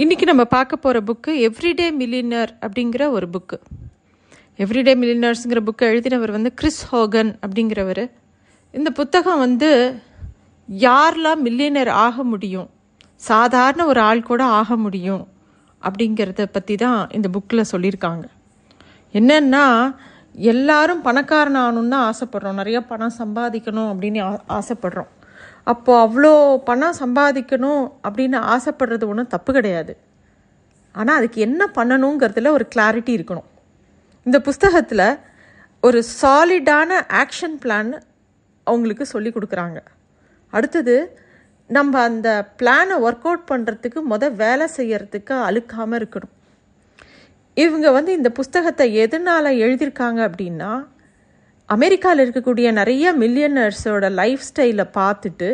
இன்றைக்கி நம்ம பார்க்க போகிற புக்கு எவ்ரிடே மில்லினர் அப்படிங்கிற ஒரு புக்கு எவ்ரிடே மில்லினர்ஸுங்கிற புக்கை எழுதினவர் வந்து கிறிஸ் ஹோகன் அப்படிங்கிறவர். இந்த புத்தகம் வந்து யாரெல்லாம் மில்லியனர் ஆக முடியும்? சாதாரண ஒரு ஆள் கூட ஆக முடியும் அப்படிங்கிறத பற்றி தான் இந்த புக்கில் சொல்லியிருக்காங்க. என்னென்னா எல்லாரும் பணக்காரன் ஆகணும்னு தான் நிறையா நிறைய பணம் சம்பாதிக்கணும் அப்படின்னு ஆ- அப்போ அவ்வளோ பணம் சம்பாதிக்கணும் அப்படின்னு ஆசைப்படுறது ஒன்றும் தப்பு கிடையாது. ஆனால் அதுக்கு என்ன பண்ணணுங்கிறதுல ஒரு கிளாரிட்டி இருக்கணும். இந்த புஸ்தகத்தில் ஒரு சாலிடான ஆக்ஷன் பிளான் அவங்களுக்கு சொல்லி கொடுக்குறாங்க. அடுத்தது நம்ம அந்த பிளானை ஒர்க் அவுட் பண்ணுறதுக்கு மொதல் வேலை செய்கிறதுக்கு அழுக்காமல் இருக்கணும். இவங்க வந்து இந்த புஸ்தகத்தை எதனால் எழுதியிருக்காங்க அப்படின்னா அமெரிக்காவில் இருக்கக்கூடிய நிறைய மில்லியனர்ஸோட லைஃப் ஸ்டைலை பார்த்துட்டு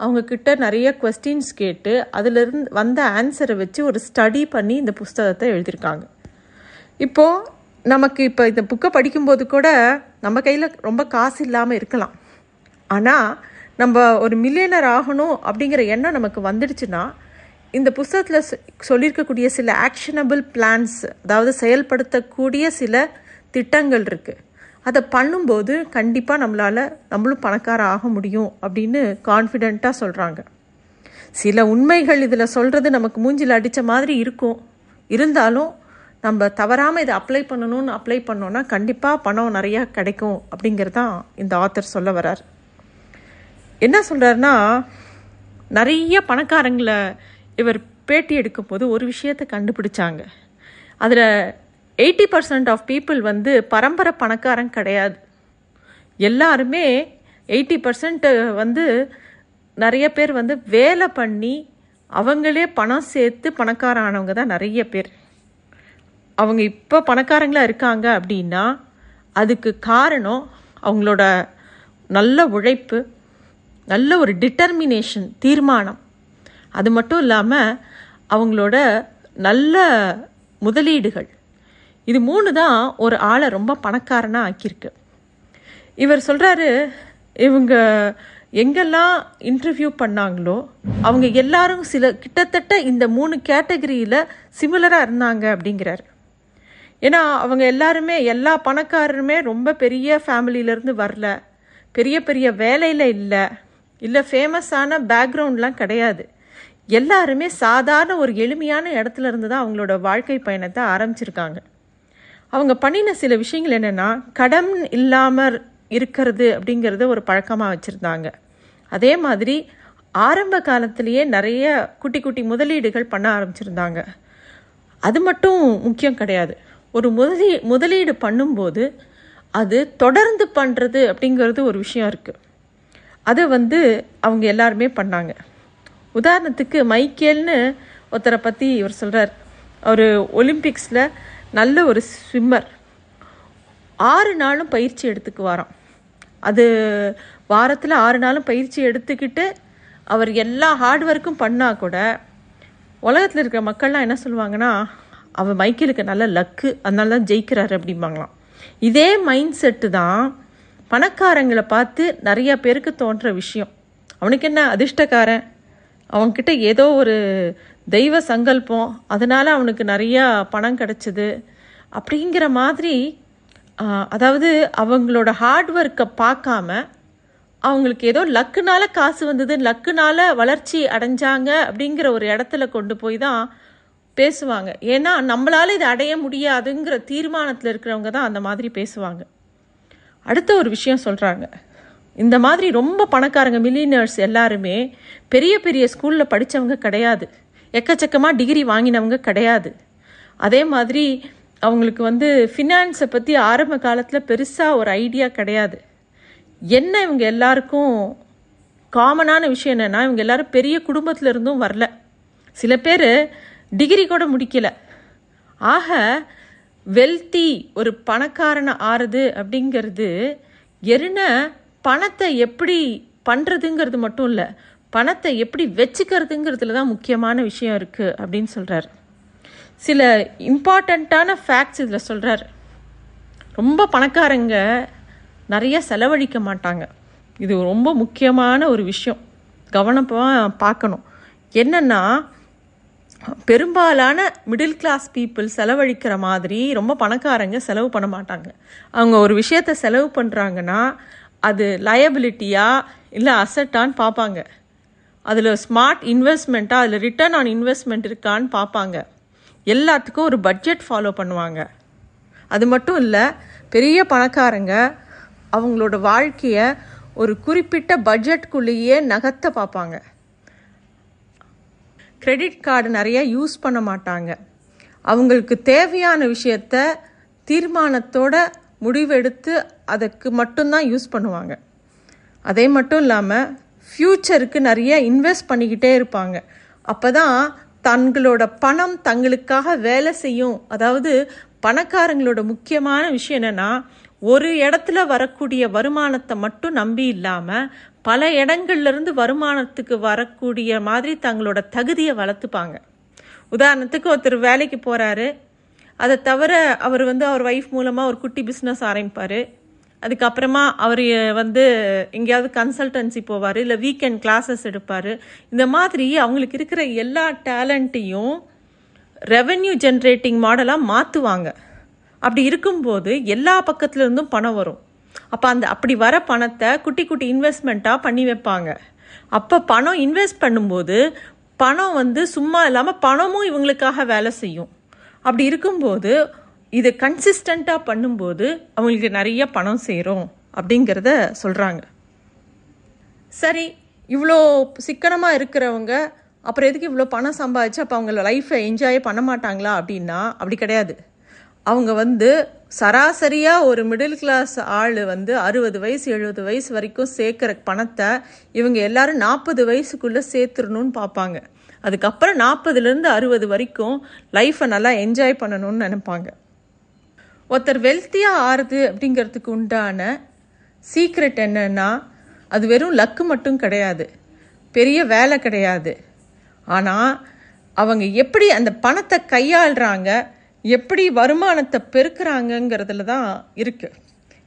அவங்கக்கிட்ட நிறைய கொஸ்டின்ஸ் கேட்டு அதிலிருந்து வந்த ஆன்சரை வச்சு ஒரு ஸ்டடி பண்ணி இந்த புஸ்தகத்தை எழுதியிருக்காங்க. இப்போது நமக்கு இப்போ இந்த புக்கை படிக்கும்போது கூட நம்ம கையில் ரொம்ப காசு இல்லாமல் இருக்கலாம். ஆனால் நம்ம ஒரு மில்லியனர் ஆகணும் அப்படிங்கிற எண்ணம் நமக்கு வந்துடுச்சுன்னா இந்த புஸ்தகத்தில் சொல்லியிருக்கக்கூடிய சில ஆக்ஷனபிள் பிளான்ஸ் அதாவது செயல்படுத்தக்கூடிய சில திட்டங்கள் இருக்குது அதை பண்ணும்போது கண்டிப்பாக நம்மளால் நம்மளும் பணக்கார ஆக முடியும் அப்படின்னு கான்ஃபிடெண்ட்டாக சொல்கிறாங்க சில உண்மைகள் இதில் சொல்கிறது நமக்கு மூஞ்சில் அடித்த மாதிரி இருக்கும். இருந்தாலும் நம்ம தவறாமல் இதை அப்ளை பண்ணணும்னு அப்ளை பண்ணோன்னா கண்டிப்பாக பணம் நிறையா கிடைக்கும் அப்படிங்கிறதான் இந்த ஆத்தர் சொல்ல வரார் என்ன சொல்கிறாருன்னா நிறைய பணக்காரங்களை இவர் பேட்டி எடுக்கும்போது ஒரு விஷயத்தை கண்டுபிடிச்சாங்க. அதில் எயிட்டி பர்சன்ட் ஆஃப் பீப்புள் வந்து பரம்பரை பணக்காரன் கிடையாது. எல்லாருமே எயிட்டி பர்சன்ட் வந்து நிறைய பேர் வந்து வேலை பண்ணி அவங்களே பணம் சேர்த்து பணக்காரானவங்க தான் நிறைய பேர். அவங்க இப்போ பணக்காரங்களாக இருக்காங்க அப்படின்னா அதுக்கு காரணம் அவங்களோட நல்ல உழைப்பு நல்ல ஒரு டிட்டர்மினேஷன் தீர்மானம். அது மட்டும் இல்லாமல் அவங்களோட நல்ல முதலீடுகள் இது மூணு தான் ஒரு ஆளை ரொம்ப பணக்காரனாக ஆக்கியிருக்கு. இவர் சொல்கிறாரு இவங்க எங்கெல்லாம் இன்டர்வியூ பண்ணாங்களோ அவங்க எல்லாரும் சில கிட்டத்தட்ட இந்த மூணு கேட்டகரியில் சிமிலராக இருந்தாங்க அப்படிங்கிறாரு. ஏன்னா அவங்க எல்லாருமே எல்லா பணக்காரருமே ரொம்ப பெரிய ஃபேமிலியிலேருந்து வரல. பெரிய பெரிய வேலையில் இல்லை. இல்லை ஃபேமஸான பேக்ரவுண்ட்லாம் கிடையாது. எல்லாருமே சாதாரண ஒரு எளிமையான இடத்துல இருந்து தான் அவங்களோட வாழ்க்கை பயணத்தை ஆரம்பிச்சிருக்காங்க. அவங்க பண்ணின சில விஷயங்கள் என்னென்னா கடன் இல்லாமல் இருக்கிறது அப்படிங்கிறத ஒரு பழக்கமாக வச்சுருந்தாங்க. அதே மாதிரி ஆரம்ப காலத்திலேயே நிறைய குட்டி குட்டி முதலீடுகள் பண்ண ஆரம்பிச்சிருந்தாங்க. அது மட்டும் முக்கியம் கிடையாது. ஒரு முதலீ முதலீடு பண்ணும்போது அது தொடர்ந்து பண்ணுறது அப்படிங்கிறது ஒரு விஷயம் இருக்குது அதை வந்து அவங்க எல்லாருமே பண்ணாங்க. உதாரணத்துக்கு மைக்கேல்னு ஒருத்தரை பற்றி இவர் சொல்கிறார் ஒரு ஒலிம்பிக்ஸில் நல்ல ஒரு ஸ்விம்மர் ஆறு நாளும் பயிற்சி எடுத்துக்குவாராம். அது வாரத்தில் ஆறு நாளும் பயிற்சி எடுத்துக்கிட்டு அவர் எல்லா ஹார்ட் ஒர்க்கும் பண்ணால் கூட உலகத்தில் இருக்கிற மக்கள்லாம் என்ன சொல்லுவாங்கன்னா அவர் மைக்கேலுக்கு நல்ல லக்கு அதனால தான் ஜெயிக்கிறாரு அப்படிம்பாங்களாம். இதே மைண்ட் செட்டு தான் பணக்காரங்களை பார்த்து நிறைய பேருக்கு தோன்ற விஷயம். அவனுக்கு என்ன அதிர்ஷ்டக்காரன்? அவன்கிட்ட ஏதோ ஒரு தெய்வ சங்கல்பம் அதனால் அவனுக்கு நிறையா பணம் கிடச்சிது. அப்படிங்கிற மாதிரி அதாவது அவங்களோட ஹார்ட் ஒர்க்கை பார்க்காம அவங்களுக்கு ஏதோ லக்குனால காசு வந்தது லக்குனால வளர்ச்சி அடைஞ்சாங்க அப்படிங்கிற ஒரு இடத்துல கொண்டு போய் தான் பேசுவாங்க. ஏன்னா நம்மளால் இதை அடைய முடியாதுங்கிற தீர்மானத்தில் இருக்கிறவங்க தான் அந்த மாதிரி பேசுவாங்க. அடுத்த ஒரு விஷயம் சொல்கிறாங்க இந்த மாதிரி ரொம்ப பணக்காரங்க மில்லியனர்ஸ் எல்லாருமே பெரிய பெரிய ஸ்கூலில் படித்தவங்க கிடையாது. எக்கச்சக்கமாக டிகிரி வாங்கினவங்க கிடையாது. அதே மாதிரி அவங்களுக்கு வந்து ஃபினான்ஸை பற்றி ஆரம்ப காலத்தில் பெருசாக ஒரு ஐடியா கிடையாது. என்ன இவங்க எல்லாருக்கும் காமனான விஷயம் என்னென்னா இவங்க எல்லாரும் பெரிய குடும்பத்தில் இருந்தும் வரல. சில பேர் டிகிரி கூட முடிக்கலை. ஆக வெல்த்தி ஒரு பணக்காரனை ஆறுது அப்படிங்கிறது என்ன பணத்தை எப்படி பண்ணுறதுங்கிறது மட்டும் இல்லை பணத்தை எப்படி வச்சுக்கிறதுங்கிறதுல தான் முக்கியமான விஷயம் இருக்குது அப்படின்னு சொல்கிறார் சில இம்பார்ட்டண்ட்டான ஃபேக்ட்ஸ் இதில் சொல்கிறார் ரொம்ப பணக்காரங்க நிறைய செலவழிக்க மாட்டாங்க. இது ரொம்ப முக்கியமான ஒரு விஷயம். கவனமாக பார்க்கணும். என்னென்னா பெரும்பாலான மிடில் கிளாஸ் பீப்புள் செலவழிக்கிற மாதிரி ரொம்ப பணக்காரங்க செலவு பண்ண மாட்டாங்க. அவங்க ஒரு விஷயத்த செலவு பண்ணுறாங்கன்னா அது லயபிலிட்டியா இல்லை அசட்டான்னு பார்ப்பாங்க. அதில் ஸ்மார்ட் இன்வெஸ்ட்மெண்ட்டாக அதில் ரிட்டர்ன் ஆன் இன்வெஸ்ட்மெண்ட் இருக்கான்னு பார்ப்பாங்க எல்லாத்துக்கும் ஒரு பட்ஜெட் ஃபாலோ பண்ணுவாங்க. அது மட்டும் இல்லை பெரிய பணக்காரங்க அவங்களோட வாழ்க்கையை ஒரு குறிப்பிட்ட பட்ஜெட்குள்ளேயே நகர்த்த பார்ப்பாங்க கிரெடிட் கார்டு நிறைய யூஸ் பண்ண மாட்டாங்க. அவங்களுக்கு தேவையான விஷயத்த தீர்மானத்தோட முடிவெடுத்து அதுக்கு மட்டும்தான் யூஸ் பண்ணுவாங்க. அதே மட்டும் இல்லாமல் ஃப்யூச்சருக்கு நிறைய இன்வெஸ்ட் பண்ணிக்கிட்டே இருப்பாங்க. அப்போ தான் தங்களோட பணம் தங்களுக்காக வேலை செய்யும். அதாவது பணக்காரங்களோட முக்கியமான விஷயம் என்னென்னா ஒரு இடத்துல வரக்கூடிய வருமானத்தை மட்டும் நம்பி இல்லாமல் பல இடங்கள்லேருந்து வருமானத்துக்கு வரக்கூடிய மாதிரி தங்களோட தகுதியை வளர்த்துப்பாங்க. உதாரணத்துக்கு ஒருத்தர் வேலைக்கு போகிறாரு அதை தவிர அவர் வந்து அவர் ஒய்ஃப் மூலமாக ஒரு குட்டி பிஸ்னஸ் ஆரம்பிப்பார். அதுக்கப்புறமா அவர் வந்து எங்கேயாவது கன்சல்டன்சி போவார் இல்லை வீக்கெண்ட் கிளாஸஸ் எடுப்பார். இந்த மாதிரி அவங்களுக்கு இருக்கிற எல்லா டேலண்ட்டையும் ரெவென்யூ ஜென்ரேட்டிங் மாடலாக மாற்றுவாங்க அப்படி இருக்கும்போது எல்லா பக்கத்துலேருந்தும் பணம் வரும். அப்போ அந்த அப்படி வர பணத்தை குட்டி குட்டி இன்வெஸ்ட்மெண்ட்டாக பண்ணி வைப்பாங்க. அப்போ பணம் இன்வெஸ்ட் பண்ணும்போது பணம் வந்து சும்மா இல்லாமல் பணமும் இவங்களுக்காக வேலை செய்யும். அப்படி இருக்கும்போது இதை கன்சிஸ்டண்ட்டாக பண்ணும்போது அவங்களுக்கு நிறைய பணம் சேரும் அப்படிங்கிறத சொல்கிறாங்க சரி இவ்வளோ சிக்கனமாக இருக்கிறவங்க அப்புறம் எதுக்கு இவ்வளோ பணம் சம்பாதிச்சு அப்போ அவங்க லைஃப்பை என்ஜாய் பண்ண மாட்டாங்களா அப்படின்னா அப்படி கிடையாது. அவங்க வந்து சராசரியாக ஒரு மிடில் கிளாஸ் ஆள் வந்து அறுபது வயசு எழுபது வயசு வரைக்கும் சேர்க்குற பணத்தை இவங்க எல்லாரும் நாற்பது வயசுக்குள்ளே சேர்த்துடணும்னு பார்ப்பாங்க. அதுக்கப்புறம் நாற்பதுலேருந்து அறுபது வரைக்கும் லைஃப்பை நல்லா என்ஜாய் பண்ணணும்னு நினைப்பாங்க. ஒருத்தர் வெல்த்தியாக ஆறுது அப்படிங்கிறதுக்கு உண்டான சீக்ரெட் என்னன்னா அது வெறும் லக்கு மட்டும் கிடையாது. பெரிய வேலை கிடையாது. ஆனால் அவங்க எப்படி அந்த பணத்தை கையாளுறாங்க எப்படி வருமானத்தை பெருக்கிறாங்கங்கிறதுல தான் இருக்குது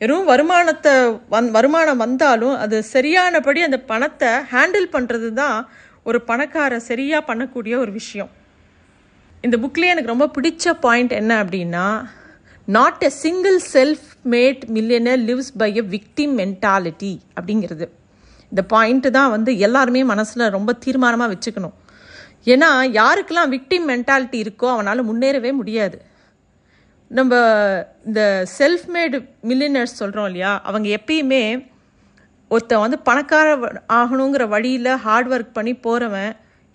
வெறும் வருமானத்தை வந் வருமானம் வந்தாலும் அது சரியானபடி அந்த பணத்தை ஹேண்டில் பண்ணுறது தான் ஒரு பணக்கார சரியாக பண்ணக்கூடிய ஒரு விஷயம். இந்த புக்லேயே எனக்கு ரொம்ப பிடிச்ச பாயிண்ட் என்ன அப்படின்னா not a single self made millionaire lives by a victim mentality அப்படிங்கிறது. இந்த பாயிண்ட்டு தான் வந்து எல்லாருமே மனசில் ரொம்ப தீர்மானமாக வச்சுக்கணும். ஏன்னா யாருக்கெல்லாம் விக்டிம் மென்டாலிட்டி இருக்கோ அவனால் முன்னேறவே முடியாது. நம்ம இந்த செல்ஃப் மேடு மில்லினர்ஸ் சொல்கிறோம் இல்லையா அவங்க எப்பயுமே ஒருத்தன் வந்து பணக்கார ஆகணுங்கிற வழியில் ஹார்ட் ஒர்க் பண்ணி போகிறவன்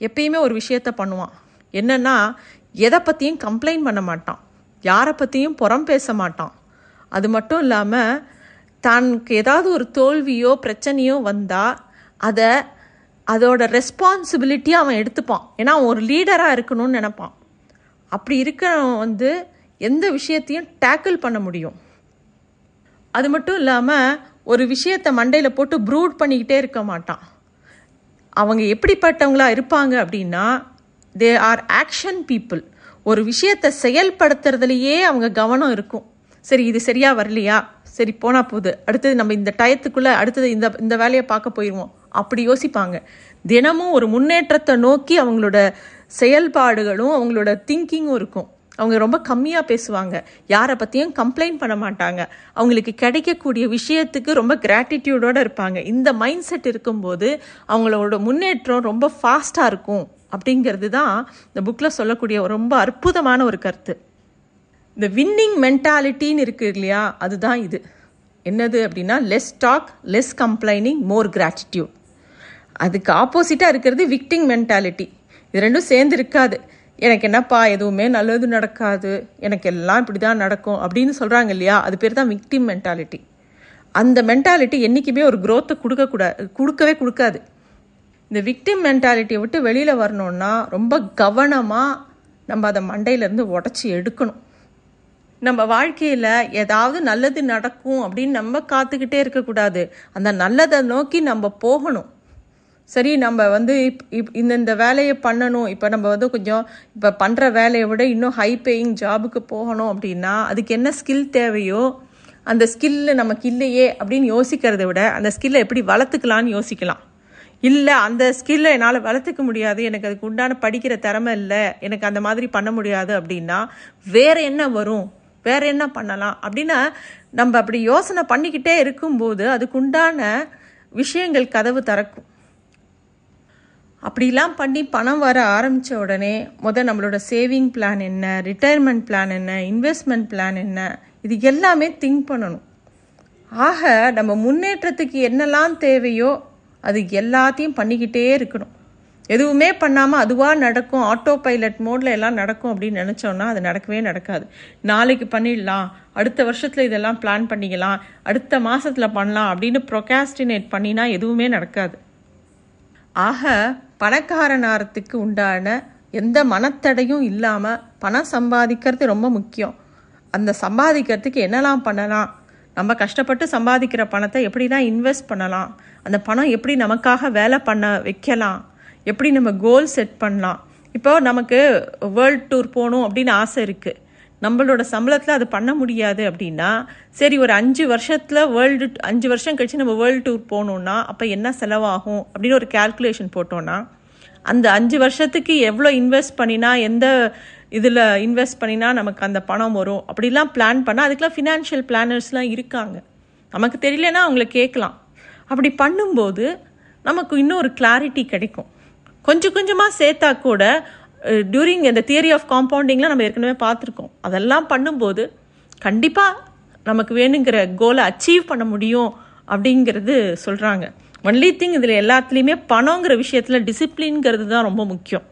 எப்பயுமே ஒரு விஷயத்த பண்ணுவான். என்னென்னா எதை பற்றியும் கம்ப்ளைண்ட் பண்ண மாட்டான். யாரை பற்றியும் புறம் பேச மாட்டான். அது மட்டும் இல்லாமல் தனக்கு ஏதாவது ஒரு தோல்வியோ பிரச்சனையோ வந்தால் அதை அதோட ரெஸ்பான்சிபிலிட்டியை அவன் எடுத்துப்பான். ஏன்னா அவன் ஒரு லீடராக இருக்கணும்னு நினப்பான். அப்படி இருக்கிறவன் வந்து எந்த விஷயத்தையும் டேக்கிள் பண்ண முடியும். அது மட்டும் இல்லாமல் ஒரு விஷயத்தை மண்டையில் போட்டு ப்ரூட் பண்ணிக்கிட்டே இருக்க மாட்டான். அவங்க எப்படிப்பட்டவங்களா இருப்பாங்க அப்படின்னா தே ஆர் ஆக்ஷன் பீப்புள் ஒரு விஷயத்தை செயல்படுத்துறதுலையே அவங்க கவனம் இருக்கும். சரி இது சரியாக வரலையா? சரி போனால் போகுது. அடுத்தது நம்ம இந்த டயத்துக்குள்ளே அடுத்தது இந்த இந்த வேலையை பார்க்க போயிடுவோம் அப்படி யோசிப்பாங்க. தினமும் ஒரு முன்னேற்றத்தை நோக்கி அவங்களோட செயல்பாடுகளும் அவங்களோட திங்கிங்கும் இருக்கும். அவங்க ரொம்ப கம்மியாக பேசுவாங்க. யாரை பற்றியும் கம்ப்ளைண்ட் பண்ண மாட்டாங்க. அவங்களுக்கு கிடைக்கக்கூடிய விஷயத்துக்கு ரொம்ப கிராட்டிடியூடோடு இருப்பாங்க. இந்த மைண்ட் செட் இருக்கும்போது அவங்களோட முன்னேற்றம் ரொம்ப ஃபாஸ்ட்டாக இருக்கும். அப்படிங்கிறது தான் இந்த புக்கில் சொல்லக்கூடிய ரொம்ப அற்புதமான ஒரு கருத்து. இந்த வின்னிங் மென்டாலிட்டின்னு இருக்கு இல்லையா? அதுதான் இது. என்னது அப்படின்னா less talk less complaining more gratitude அதுக்கு ஆப்போசிட்டாக இருக்கிறது விக்டிங் மென்டாலிட்டி இது ரெண்டும் சேர்ந்து இருக்காது. எனக்கு என்னப்பா எதுவுமே நல்லது நடக்காது. எனக்கு எல்லாம் இப்படி தான் நடக்கும் அப்படின்னு சொல்கிறாங்க இல்லையா? அது பேர் தான் விக்டிம் மென்டாலிட்டி அந்த மென்டாலிட்டி என்றைக்குமே ஒரு குரோத்தை கொடுக்கக்கூடாது கொடுக்கவே கொடுக்காது. இந்த விக்டிம் மென்டாலிட்டியை விட்டு வெளியில் வரணும்னா ரொம்ப கவனமாக நம்ம அதை மண்டையிலேருந்து உடச்சி எடுக்கணும். நம்ம வாழ்க்கையில் ஏதாவது நல்லது நடக்கும் அப்படின்னு நம்ம காத்துக்கிட்டே இருக்கக்கூடாது. அந்த நல்லதை நோக்கி நம்ம போகணும். சரி நம்ம வந்து இப் இப் இந்தந்த வேலையை பண்ணணும். இப்போ நம்ம வந்து கொஞ்சம் இப்போ பண்ணுற வேலையை விட இன்னும் ஹை பேயிங் ஜாபுக்கு போகணும் அப்படின்னா அதுக்கு என்ன ஸ்கில் தேவையோ அந்த ஸ்கில்லு நமக்கு இல்லையே அப்படின்னு யோசிக்கிறத விட அந்த ஸ்கில்லை எப்படி வளர்த்துக்கலான்னு யோசிக்கலாம். இல்லை அந்த ஸ்கில்லை என்னால் வளர்த்துக்க முடியாது. எனக்கு அதுக்கு உண்டான படிக்கிற திறமை இல்லை. எனக்கு அந்த மாதிரி பண்ண முடியாது அப்படின்னா வேறு என்ன வரும்? வேறு என்ன பண்ணலாம்? அப்படின்னா நம்ம அப்படி யோசனை பண்ணிக்கிட்டே இருக்கும்போது அதுக்கு உண்டான விஷயங்கள் கதவு திறக்கும். அப்படிலாம் பண்ணி பணம் வர ஆரம்பித்த உடனே முத நம்மளோட சேவிங் பிளான் என்ன? ரிட்டையர்மெண்ட் பிளான் என்ன? இன்வெஸ்ட்மெண்ட் பிளான் என்ன? இது எல்லாமே திங்க் பண்ணணும். ஆக நம்ம முன்னேற்றத்துக்கு என்னெல்லாம் தேவையோ அது எல்லாத்தையும் பண்ணிக்கிட்டே இருக்கணும். எதுவுமே பண்ணாமல் அதுவாக நடக்கும் ஆட்டோ பைலட் மோடில் எல்லாம் நடக்கும் அப்படின்னு நினச்சோன்னா அது நடக்கவே நடக்காது. நாளைக்கு பண்ணிடலாம் அடுத்த வருஷத்தில் இதெல்லாம் பிளான் பண்ணிக்கலாம் அடுத்த மாதத்தில் பண்ணலாம் அப்படின்னு ப்ரொகாஸ்டினேட் பண்ணினா எதுவுமே நடக்காது. ஆக பணக்காரனாரத்துக்கு உண்டான எந்த மனத்தடையும் இல்லாமல் பணம் சம்பாதிக்கிறது ரொம்ப முக்கியம். அந்த சம்பாதிக்கிறதுக்கு என்னெல்லாம் பண்ணலாம்? நம்ம கஷ்டப்பட்டு சம்பாதிக்கிற பணத்தை எப்படிலாம் இன்வெஸ்ட் பண்ணலாம். அந்த பணம் எப்படி நமக்காக வேலை பண்ண வைக்கலாம். எப்படி நம்ம கோல் செட் பண்ணலாம். இப்போ நமக்கு வேர்ல்ட் டூர் போகணும் அப்படின்னு ஆசை இருக்குது நம்மளோட சம்பளத்தில் அது பண்ண முடியாது அப்படின்னா சரி ஒரு அஞ்சு வருஷத்தில் வேர்ல்டு அஞ்சு வருஷம் கழித்து நம்ம வேர்ல்டு டூர் போகணுன்னா அப்போ என்ன செலவாகும் அப்படின்னு ஒரு கால்குலேஷன் போட்டோன்னா அந்த அஞ்சு வருஷத்துக்கு எவ்வளோ இன்வெஸ்ட் பண்ணினா எந்த இதில் இன்வெஸ்ட் பண்ணினா நமக்கு அந்த பணம் வரும். அப்படிலாம் பிளான் பண்ணால் அதுக்கெலாம் ஃபினான்ஷியல் பிளானர்ஸ்லாம் இருக்காங்க. நமக்கு தெரியலனா அவங்கள கேட்கலாம். அப்படி பண்ணும்போது நமக்கு இன்னும் ஒரு கிளாரிட்டி கிடைக்கும். கொஞ்சம் கொஞ்சமாக சேர்த்தா கூட டியூரிங் இந்த தியரி ஆஃப் காம்பவுண்டிங்லாம் நம்ம ஏற்கனவே பார்த்துருக்கோம். அதெல்லாம் பண்ணும்போது கண்டிப்பாக நமக்கு வேணுங்கிற கோலை அச்சீவ் பண்ண முடியும் அப்படிங்கிறது சொல்கிறாங்க ஒன்லி திங் இதில் எல்லாத்துலேயுமே பணங்கிற விஷயத்தில் டிசிப்ளின்ங்கிறது தான் ரொம்ப முக்கியம்.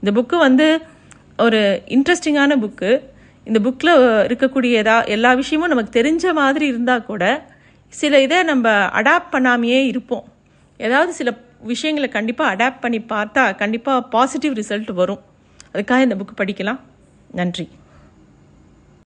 இந்த புக்கு வந்து ஒரு இன்ட்ரெஸ்டிங்கான புக்கு இந்த புக்கில் இருக்கக்கூடியதா எல்லா விஷயமும் நமக்கு தெரிஞ்ச மாதிரி இருந்தால் கூட சில இதை நம்ம அடாப்ட் பண்ணாமையே இருப்போம். ஏதாவது சில விஷயங்களை கண்டிப்பாக அடாப்ட் பண்ணி பார்த்தா கண்டிப்பாக பாசிட்டிவ் ரிசல்ட் வரும். அதுக்காக இந்த புக் படிக்கலாம். நன்றி.